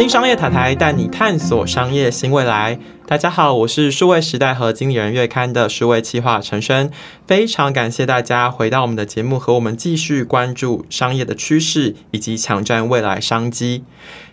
新商业塔台带你探索商业新未来。大家好，我是数位时代和经理人月刊的数位企划陈轩，非常感谢大家回到我们的节目，和我们继续关注商业的趋势以及抢占未来商机。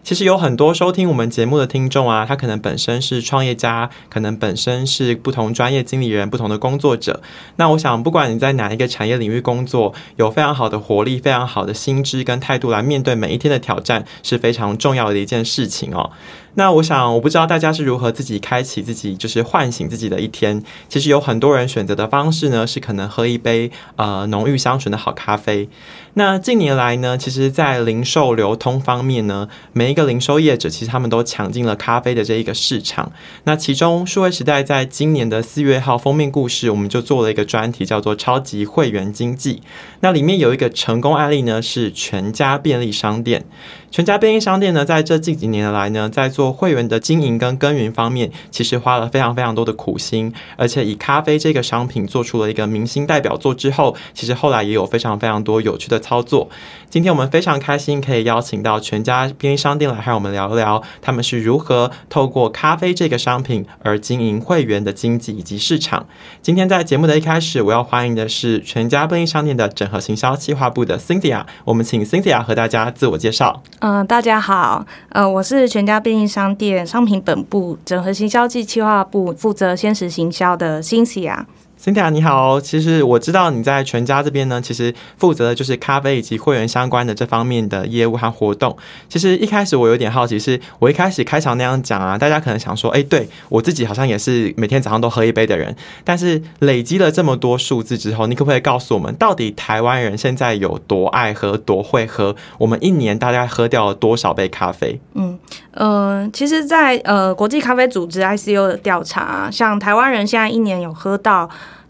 其实有很多收听我们节目的听众啊，他可能本身是创业家，可能本身是不同专业经理人、不同的工作者。那我想，不管你在哪一个产业领域工作，有非常好的活力、非常好的心智跟态度来面对每一天的挑战，是非常重要的一件事情哦。那我想，我不知道大家是如何自己开起自己，就是唤醒自己的一天。其实有很多人选择的方式呢，是可能喝一杯呃浓郁香醇的好咖啡。那近年来呢，其实，在零售流通方面呢，每一个零售业者其实他们都抢进了咖啡的这一个市场。那其中，数位时代在今年的四月号封面故事，我们就做了一个专题，叫做“超级会员经济”。那里面有一个成功案例呢，是全家便利商店。全家便利商店呢，在这近几年来呢，在做会员的经营跟耕耘方面，其实花了非常非常多的苦心，而且以咖啡这个商品做出了一个明星代表作之后，其实后来也有非常非常多有趣的操作。今天我们非常开心可以邀请到全家便利商店来和我们聊一聊，他们是如何透过咖啡这个商品而经营会员的经济以及市场。今天在节目的一开始，我要欢迎的是全家便利商店的整合行销企划部的 Cynthia，我们请 Cynthia 和大家自我介绍。嗯，大家好，呃，我是全家便利商店商品本部整合行销计企划部负责先实行销的辛西亚。辛迪亚你好，其实我知道你在全家这边呢，其实负责的就是咖啡以及会员相关的这方面的业务和活动。其实一开始我有点好奇，是我一开始开场那样讲啊，大家可能想说，哎，对我自己好像也是每天早上都喝一杯的人。但是累积了这么多数字之后，你可不可以告诉我们，到底台湾人现在有多爱喝、多会喝？我们一年大概喝掉了多少杯咖啡？嗯呃，其实，在呃国际咖啡组织 ICU 的调查，像台湾人现在一年有喝到。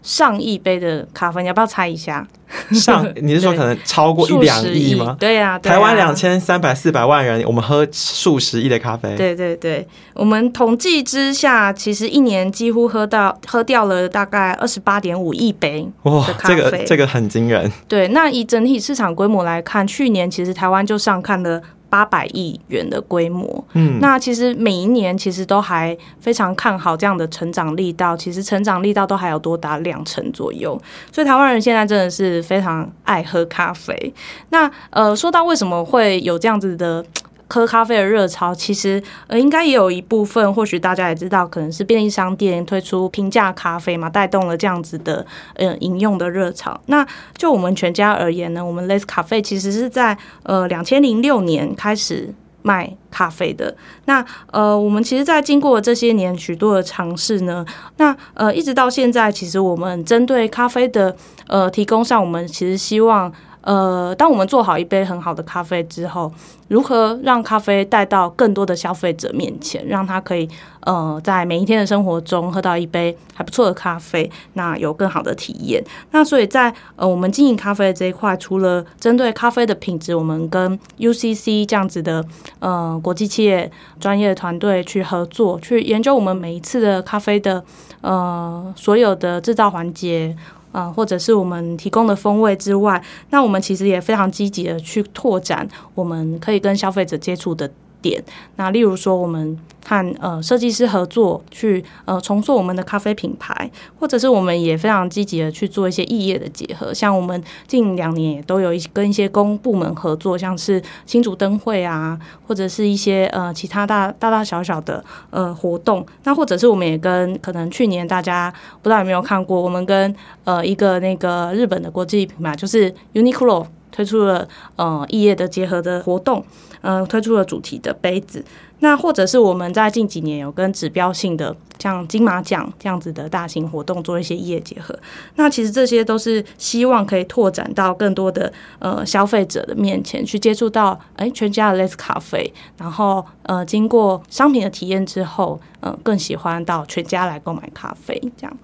上亿杯的咖啡，你要不要猜一下？上，你是说可能超过一两亿吗？对呀，台湾两千三百四百万人，我们喝数十亿的咖啡。对对对，我们统计之下，其实一年几乎喝到喝掉了大概二十八点五亿杯哇，这个这个很惊人。对，那以整体市场规模来看，去年其实台湾就上看了。八百亿元的规模，嗯，那其实每一年其实都还非常看好这样的成长力道，其实成长力道都还有多达两成左右，所以台湾人现在真的是非常爱喝咖啡。那呃，说到为什么会有这样子的？喝咖啡的热潮，其实呃，应该也有一部分，或许大家也知道，可能是便利商店推出平价咖啡嘛，带动了这样子的呃饮用的热潮。那就我们全家而言呢，我们 Less 咖啡其实是在呃两千零六年开始卖咖啡的。那呃，我们其实，在经过这些年许多的尝试呢，那呃，一直到现在，其实我们针对咖啡的呃提供上，我们其实希望。呃，当我们做好一杯很好的咖啡之后，如何让咖啡带到更多的消费者面前，让他可以呃在每一天的生活中喝到一杯还不错的咖啡，那有更好的体验。那所以在呃我们经营咖啡这一块，除了针对咖啡的品质，我们跟 UCC 这样子的呃国际企业专业团队去合作，去研究我们每一次的咖啡的呃所有的制造环节。啊，或者是我们提供的风味之外，那我们其实也非常积极的去拓展我们可以跟消费者接触的。点，那例如说，我们和呃设计师合作去呃重塑我们的咖啡品牌，或者是我们也非常积极的去做一些异业的结合，像我们近两年也都有一跟一些公部门合作，像是新竹灯会啊，或者是一些呃其他大大大小小的呃活动，那或者是我们也跟可能去年大家不知道有没有看过，我们跟呃一个那个日本的国际品牌就是 Uniqlo 推出了呃异业的结合的活动。嗯，推出了主题的杯子，那或者是我们在近几年有跟指标性的像金马奖这样子的大型活动做一些业结合，那其实这些都是希望可以拓展到更多的呃消费者的面前去接触到，哎，全家的 Less 咖啡，然后呃经过商品的体验之后，嗯，更喜欢到全家来购买咖啡这样。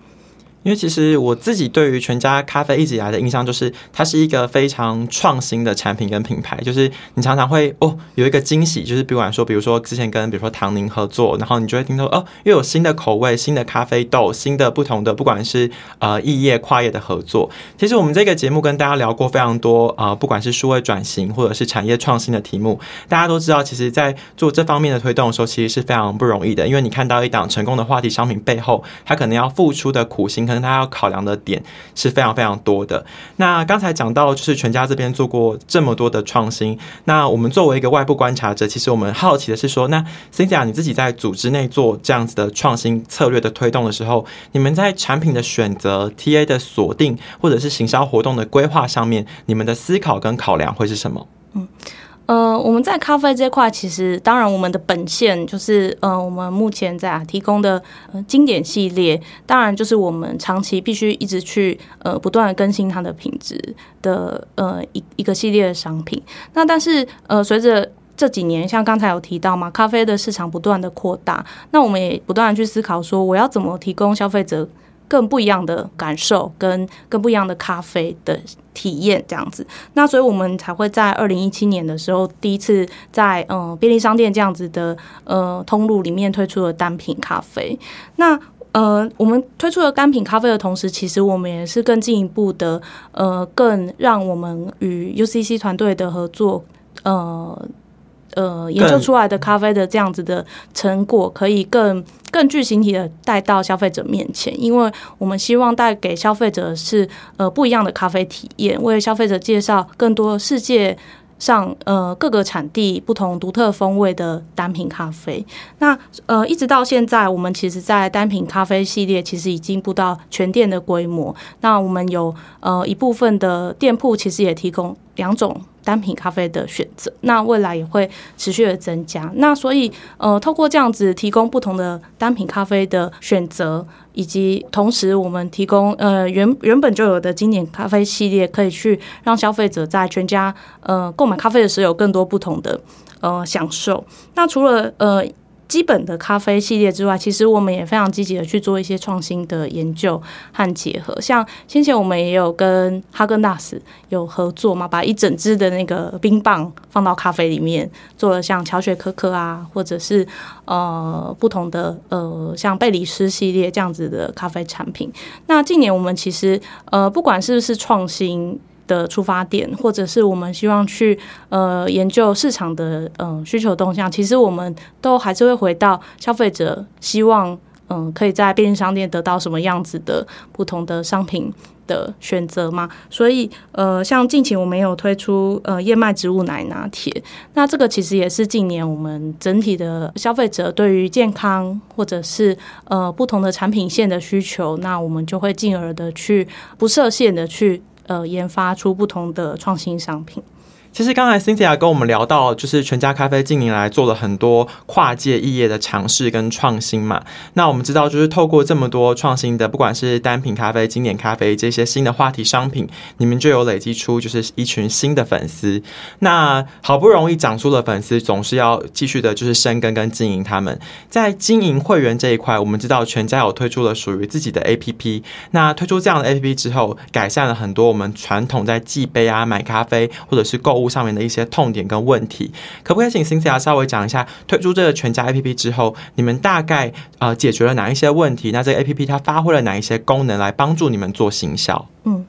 因为其实我自己对于全家咖啡一直以来的印象就是，它是一个非常创新的产品跟品牌。就是你常常会哦有一个惊喜，就是比管说，比如说之前跟比如说唐宁合作，然后你就会听到哦又有新的口味、新的咖啡豆、新的不同的，不管是呃异业跨业的合作。其实我们这个节目跟大家聊过非常多呃，不管是数位转型或者是产业创新的题目，大家都知道，其实在做这方面的推动的时候，其实是非常不容易的，因为你看到一档成功的话题商品背后，它可能要付出的苦心。他要考量的点是非常非常多的。那刚才讲到，就是全家这边做过这么多的创新。那我们作为一个外部观察者，其实我们好奇的是说，那 Cynthia 你自己在组织内做这样子的创新策略的推动的时候，你们在产品的选择、TA 的锁定，或者是行销活动的规划上面，你们的思考跟考量会是什么？嗯。呃，我们在咖啡这块，其实当然我们的本线就是，呃，我们目前在提供的呃经典系列，当然就是我们长期必须一直去呃不断更新它的品质的呃一一个系列的商品。那但是呃随着这几年，像刚才有提到嘛，咖啡的市场不断的扩大，那我们也不断的去思考说，我要怎么提供消费者。更不一样的感受，跟更不一样的咖啡的体验，这样子。那所以我们才会在二零一七年的时候，第一次在嗯便利商店这样子的呃通路里面推出了单品咖啡。那呃，我们推出了单品咖啡的同时，其实我们也是更进一步的呃，更让我们与 UCC 团队的合作呃。呃，研究出来的咖啡的这样子的成果，可以更更具形体的带到消费者面前，因为我们希望带给消费者是呃不一样的咖啡体验，为消费者介绍更多世界。上呃各个产地不同独特风味的单品咖啡，那呃一直到现在，我们其实，在单品咖啡系列其实已经不到全店的规模。那我们有呃一部分的店铺其实也提供两种单品咖啡的选择，那未来也会持续的增加。那所以呃透过这样子提供不同的单品咖啡的选择。以及同时，我们提供呃原原本就有的经典咖啡系列，可以去让消费者在全家呃购买咖啡的时候有更多不同的呃享受。那除了呃。基本的咖啡系列之外，其实我们也非常积极的去做一些创新的研究和结合。像先前我们也有跟哈根达斯有合作嘛，把一整支的那个冰棒放到咖啡里面，做了像巧雪可可啊，或者是呃不同的呃像贝里斯系列这样子的咖啡产品。那近年我们其实呃不管是不是创新。的出发点，或者是我们希望去呃研究市场的嗯需求动向，其实我们都还是会回到消费者希望嗯可以在便利商店得到什么样子的不同的商品的选择嘛。所以呃像近期我们有推出呃燕麦植物奶拿铁，那这个其实也是近年我们整体的消费者对于健康或者是呃不同的产品线的需求，那我们就会进而的去不设限的去。呃，研发出不同的创新商品。其实刚才 Cynthia 跟我们聊到，就是全家咖啡近年来做了很多跨界异业的尝试跟创新嘛。那我们知道，就是透过这么多创新的，不管是单品咖啡、经典咖啡这些新的话题商品，你们就有累积出就是一群新的粉丝。那好不容易长出了粉丝，总是要继续的，就是深耕跟经营他们。在经营会员这一块，我们知道全家有推出了属于自己的 APP。那推出这样的 APP 之后，改善了很多我们传统在寄杯啊、买咖啡或者是购物。上面的一些痛点跟问题，可不可以请 Cynthia 稍微讲一下推出这个全家 APP 之后，你们大概呃解决了哪一些问题？那这个 APP 它发挥了哪一些功能来帮助你们做行销？嗯。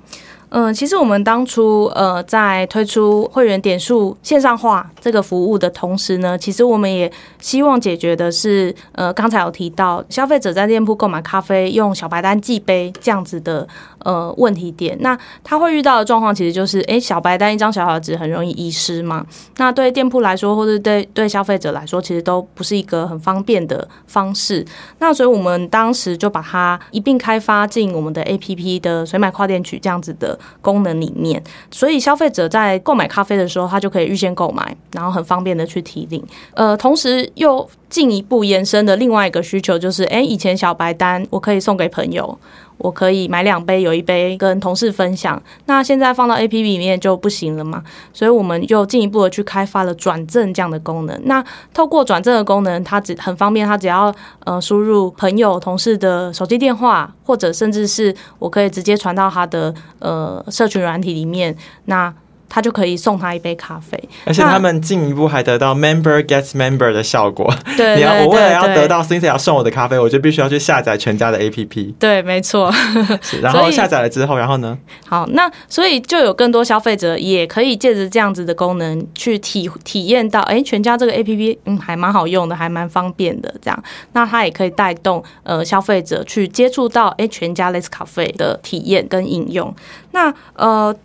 嗯，其实我们当初呃在推出会员点数线上化这个服务的同时呢，其实我们也希望解决的是呃刚才有提到消费者在店铺购买咖啡用小白单寄杯这样子的呃问题点。那他会遇到的状况其实就是，哎，小白单一张小小纸很容易遗失嘛。那对店铺来说，或者对对消费者来说，其实都不是一个很方便的方式。那所以我们当时就把它一并开发进我们的 APP 的水买跨店取这样子的功能里面，所以消费者在购买咖啡的时候，他就可以预先购买，然后很方便的去提领。呃，同时又进一步延伸的另外一个需求就是，哎，以前小白单我可以送给朋友。我可以买两杯，有一杯跟同事分享。那现在放到 A P P 里面就不行了嘛？所以我们又进一步的去开发了转正这样的功能。那透过转正的功能，它只很方便，它只要呃输入朋友、同事的手机电话，或者甚至是我可以直接传到他的呃社群软体里面。那他就可以送他一杯咖啡，而且他们进一步还得到 member gets member 的效果。对，你要我为了要得到 Cynthia 送我的咖啡，我就必须要去下载全家的 APP。对，没错。然后下载了之后，然后呢？好，那所以就有更多消费者也可以借着这样子的功能去体体验到，哎，全家这个 APP 嗯还蛮好用的，还蛮方便的。这样，那它也可以带动呃消费者去接触到哎全家 Less 咖啡的体验跟应用。那呃。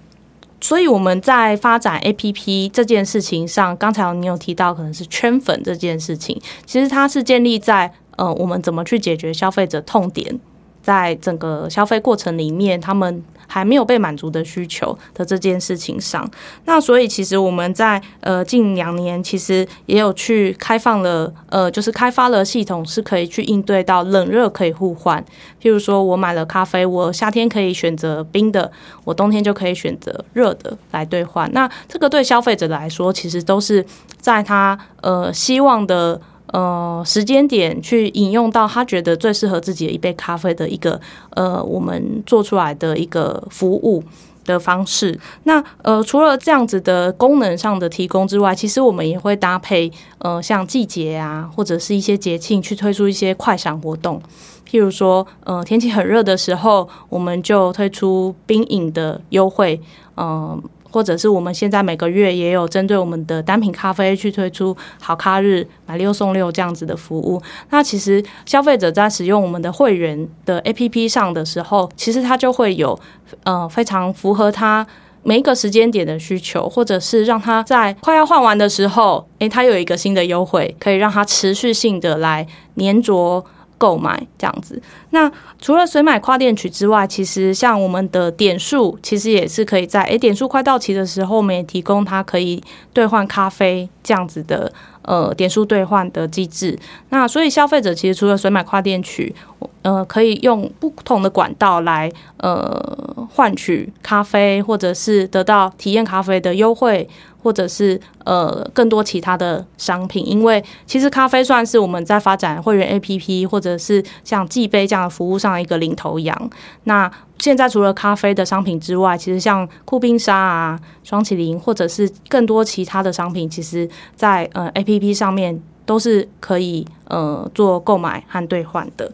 所以我们在发展 A P P 这件事情上，刚才你有提到可能是圈粉这件事情，其实它是建立在呃我们怎么去解决消费者痛点，在整个消费过程里面，他们。还没有被满足的需求的这件事情上，那所以其实我们在呃近两年其实也有去开放了呃就是开发了系统是可以去应对到冷热可以互换，譬如说我买了咖啡，我夏天可以选择冰的，我冬天就可以选择热的来兑换。那这个对消费者来说，其实都是在他呃希望的。呃，时间点去引用到他觉得最适合自己的一杯咖啡的一个呃，我们做出来的一个服务的方式。那呃，除了这样子的功能上的提供之外，其实我们也会搭配呃，像季节啊，或者是一些节庆去推出一些快闪活动。譬如说，呃，天气很热的时候，我们就推出冰饮的优惠，嗯。或者是我们现在每个月也有针对我们的单品咖啡去推出好咖日买六送六这样子的服务。那其实消费者在使用我们的会员的 APP 上的时候，其实他就会有呃非常符合他每一个时间点的需求，或者是让他在快要换完的时候，诶，他有一个新的优惠，可以让他持续性的来粘着。购买这样子，那除了水买跨店取之外，其实像我们的点数，其实也是可以在诶点数快到期的时候，我们也提供它可以兑换咖啡这样子的呃点数兑换的机制。那所以消费者其实除了水买跨店取，呃，可以用不同的管道来呃换取咖啡，或者是得到体验咖啡的优惠。或者是呃更多其他的商品，因为其实咖啡算是我们在发展会员 APP 或者是像寄杯这样的服务上一个领头羊。那现在除了咖啡的商品之外，其实像酷冰沙啊、双麒麟或者是更多其他的商品，其实在呃 APP 上面都是可以呃做购买和兑换的。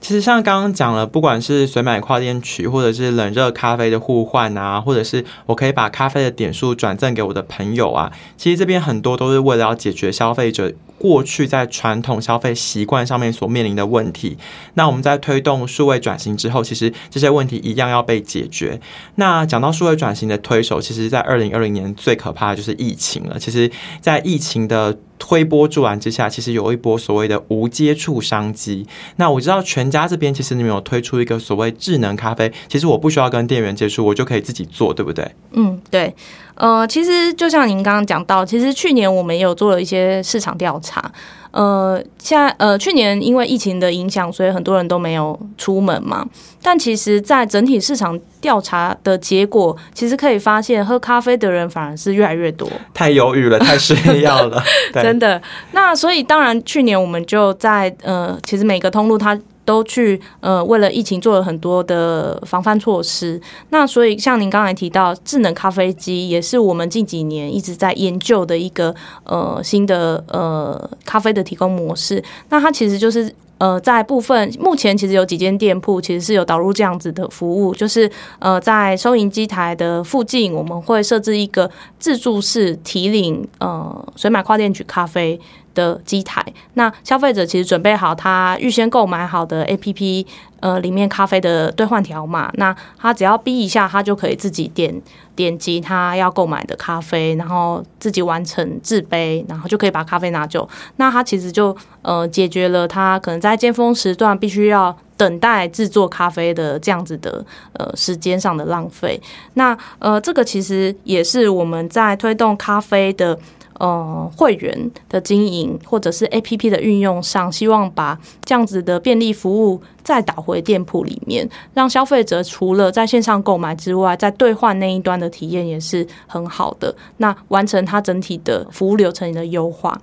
其实像刚刚讲了，不管是随买跨店取，或者是冷热咖啡的互换啊，或者是我可以把咖啡的点数转赠给我的朋友啊，其实这边很多都是为了要解决消费者。过去在传统消费习惯上面所面临的问题，那我们在推动数位转型之后，其实这些问题一样要被解决。那讲到数位转型的推手，其实，在二零二零年最可怕的就是疫情了。其实，在疫情的推波助澜之下，其实有一波所谓的无接触商机。那我知道全家这边其实你们有推出一个所谓智能咖啡，其实我不需要跟店员接触，我就可以自己做，对不对？嗯，对。呃，其实就像您刚刚讲到，其实去年我们也有做了一些市场调查。呃，现在呃，去年因为疫情的影响，所以很多人都没有出门嘛。但其实，在整体市场调查的结果，其实可以发现，喝咖啡的人反而是越来越多。太犹豫了，太需要了，真的。那所以，当然，去年我们就在呃，其实每个通路它。都去呃，为了疫情做了很多的防范措施。那所以像您刚才提到，智能咖啡机也是我们近几年一直在研究的一个呃新的呃咖啡的提供模式。那它其实就是呃在部分目前其实有几间店铺其实是有导入这样子的服务，就是呃在收银机台的附近，我们会设置一个自助式提领呃水买跨店取咖啡。的机台，那消费者其实准备好他预先购买好的 A P P，呃，里面咖啡的兑换条码，那他只要逼一下，他就可以自己点点击他要购买的咖啡，然后自己完成制杯，然后就可以把咖啡拿走。那他其实就呃解决了他可能在尖峰时段必须要等待制作咖啡的这样子的呃时间上的浪费。那呃这个其实也是我们在推动咖啡的。呃会员的经营或者是 APP 的运用上，希望把这样子的便利服务再导回店铺里面，让消费者除了在线上购买之外，在兑换那一端的体验也是很好的，那完成它整体的服务流程的优化。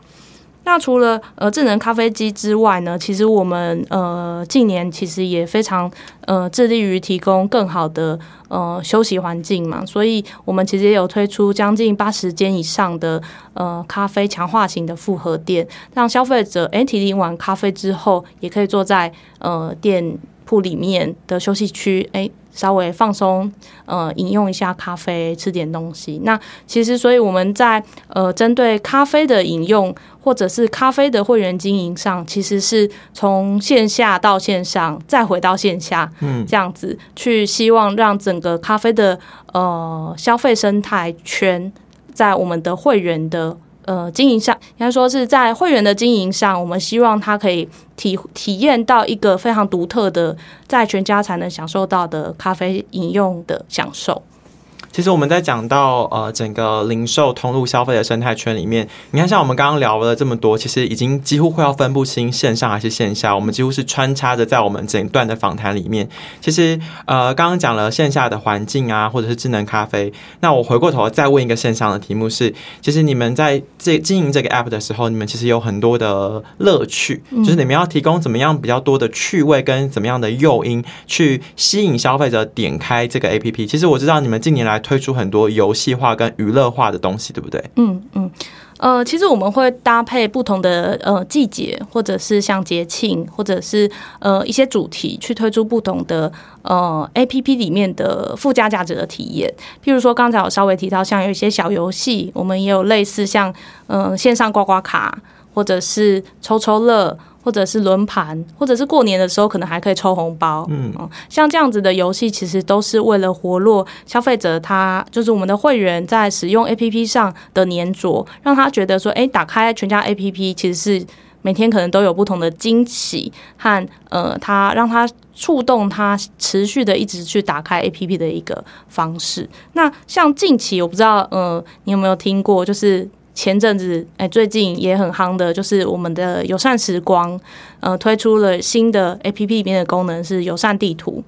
那除了呃智能咖啡机之外呢，其实我们呃近年其实也非常呃致力于提供更好的呃休息环境嘛，所以我们其实也有推出将近八十间以上的呃咖啡强化型的复合店，让消费者诶提领完咖啡之后，也可以坐在呃店铺里面的休息区诶。稍微放松，呃，饮用一下咖啡，吃点东西。那其实，所以我们在呃，针对咖啡的饮用，或者是咖啡的会员经营上，其实是从线下到线上，再回到线下，嗯，这样子去希望让整个咖啡的呃消费生态圈，在我们的会员的。呃，经营上应该说是在会员的经营上，我们希望他可以体体验到一个非常独特的，在全家才能享受到的咖啡饮用的享受。其实我们在讲到呃整个零售通路消费的生态圈里面，你看像我们刚刚聊了这么多，其实已经几乎快要分不清线上还是线下，我们几乎是穿插着在我们整段的访谈里面。其实呃刚刚讲了线下的环境啊，或者是智能咖啡，那我回过头再问一个线上的题目是，其实你们在这经营这个 app 的时候，你们其实有很多的乐趣，就是你们要提供怎么样比较多的趣味跟怎么样的诱因去吸引消费者点开这个 app。其实我知道你们近年来推出很多游戏化跟娱乐化的东西，对不对？嗯嗯，呃，其实我们会搭配不同的呃季节，或者是像节庆，或者是呃一些主题，去推出不同的呃 A P P 里面的附加价值的体验。譬如说，刚才我稍微提到，像有一些小游戏，我们也有类似像嗯线上刮刮卡，或者是抽抽乐。或者是轮盘，或者是过年的时候可能还可以抽红包，嗯，像这样子的游戏，其实都是为了活络消费者，他就是我们的会员在使用 A P P 上的粘着，让他觉得说，哎，打开全家 A P P 其实是每天可能都有不同的惊喜和呃，他让他触动他持续的一直去打开 A P P 的一个方式。那像近期我不知道，呃，你有没有听过，就是。前阵子，哎，最近也很夯的，就是我们的友善时光，呃，推出了新的 A P P 里面的功能是友善地图。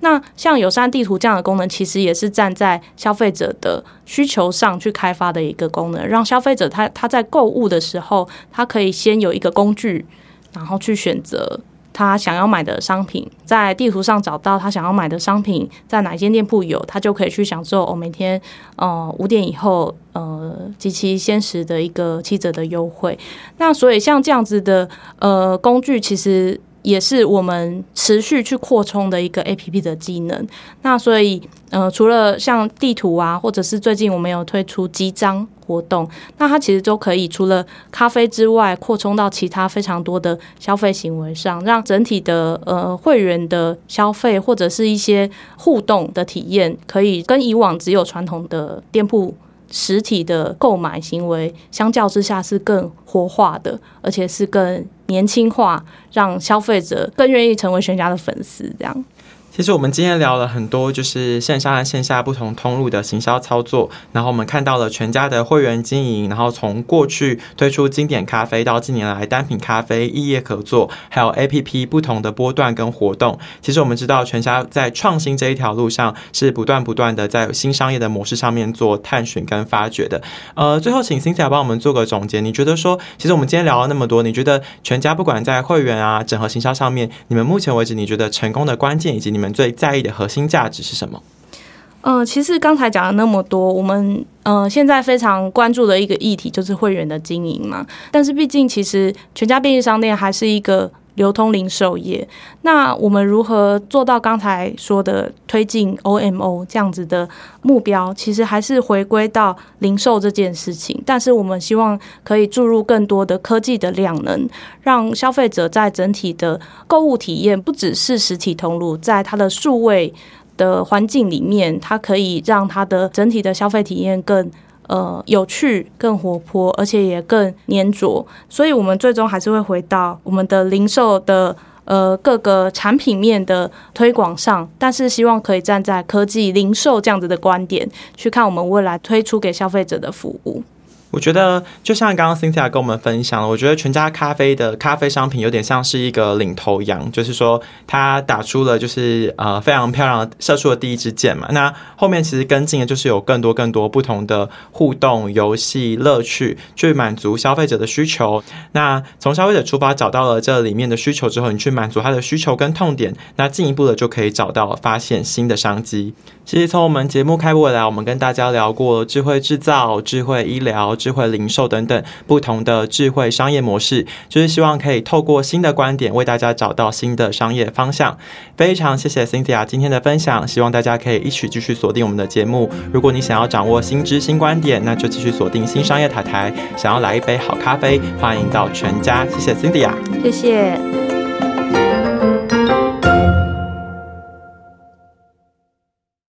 那像友善地图这样的功能，其实也是站在消费者的需求上去开发的一个功能，让消费者他他在购物的时候，他可以先有一个工具，然后去选择。他想要买的商品，在地图上找到他想要买的商品在哪一间店铺有，他就可以去享受哦，每天呃五点以后呃及其限时的一个七折的优惠。那所以像这样子的呃工具，其实。也是我们持续去扩充的一个 A P P 的技能。那所以，呃，除了像地图啊，或者是最近我们有推出集章活动，那它其实都可以除了咖啡之外，扩充到其他非常多的消费行为上，让整体的呃会员的消费或者是一些互动的体验，可以跟以往只有传统的店铺。实体的购买行为相较之下是更活化的，而且是更年轻化，让消费者更愿意成为全家的粉丝，这样。其实我们今天聊了很多，就是线上和线下不同通路的行销操作。然后我们看到了全家的会员经营，然后从过去推出经典咖啡，到近年来单品咖啡异业合作，还有 A P P 不同的波段跟活动。其实我们知道，全家在创新这一条路上是不断不断的在新商业的模式上面做探寻跟发掘的。呃，最后请 Cici 帮我们做个总结。你觉得说，其实我们今天聊了那么多，你觉得全家不管在会员啊、整合行销上面，你们目前为止你觉得成功的关键以及你你们最在意的核心价值是什么？嗯，其实刚才讲了那么多，我们呃现在非常关注的一个议题就是会员的经营嘛。但是毕竟，其实全家便利商店还是一个。流通零售业，那我们如何做到刚才说的推进 OMO 这样子的目标？其实还是回归到零售这件事情。但是我们希望可以注入更多的科技的量能，让消费者在整体的购物体验不只是实体通路，在它的数位的环境里面，它可以让它的整体的消费体验更。呃，有趣、更活泼，而且也更粘着，所以我们最终还是会回到我们的零售的呃各个产品面的推广上，但是希望可以站在科技零售这样子的观点去看我们未来推出给消费者的服务。我觉得就像刚刚 Cynthia 跟我们分享了，我觉得全家咖啡的咖啡商品有点像是一个领头羊，就是说它打出了就是呃非常漂亮的射出了第一支箭嘛。那后面其实跟进的就是有更多更多不同的互动游戏乐趣，去满足消费者的需求。那从消费者出发，找到了这里面的需求之后，你去满足他的需求跟痛点，那进一步的就可以找到发现新的商机。其实从我们节目开播以来，我们跟大家聊过智慧制造、智慧医疗。智慧零售等等不同的智慧商业模式，就是希望可以透过新的观点为大家找到新的商业方向。非常谢谢 Cynthia 今天的分享，希望大家可以一起继续锁定我们的节目。如果你想要掌握新知新观点，那就继续锁定新商业台台。想要来一杯好咖啡，欢迎到全家。谢谢 Cynthia，谢谢。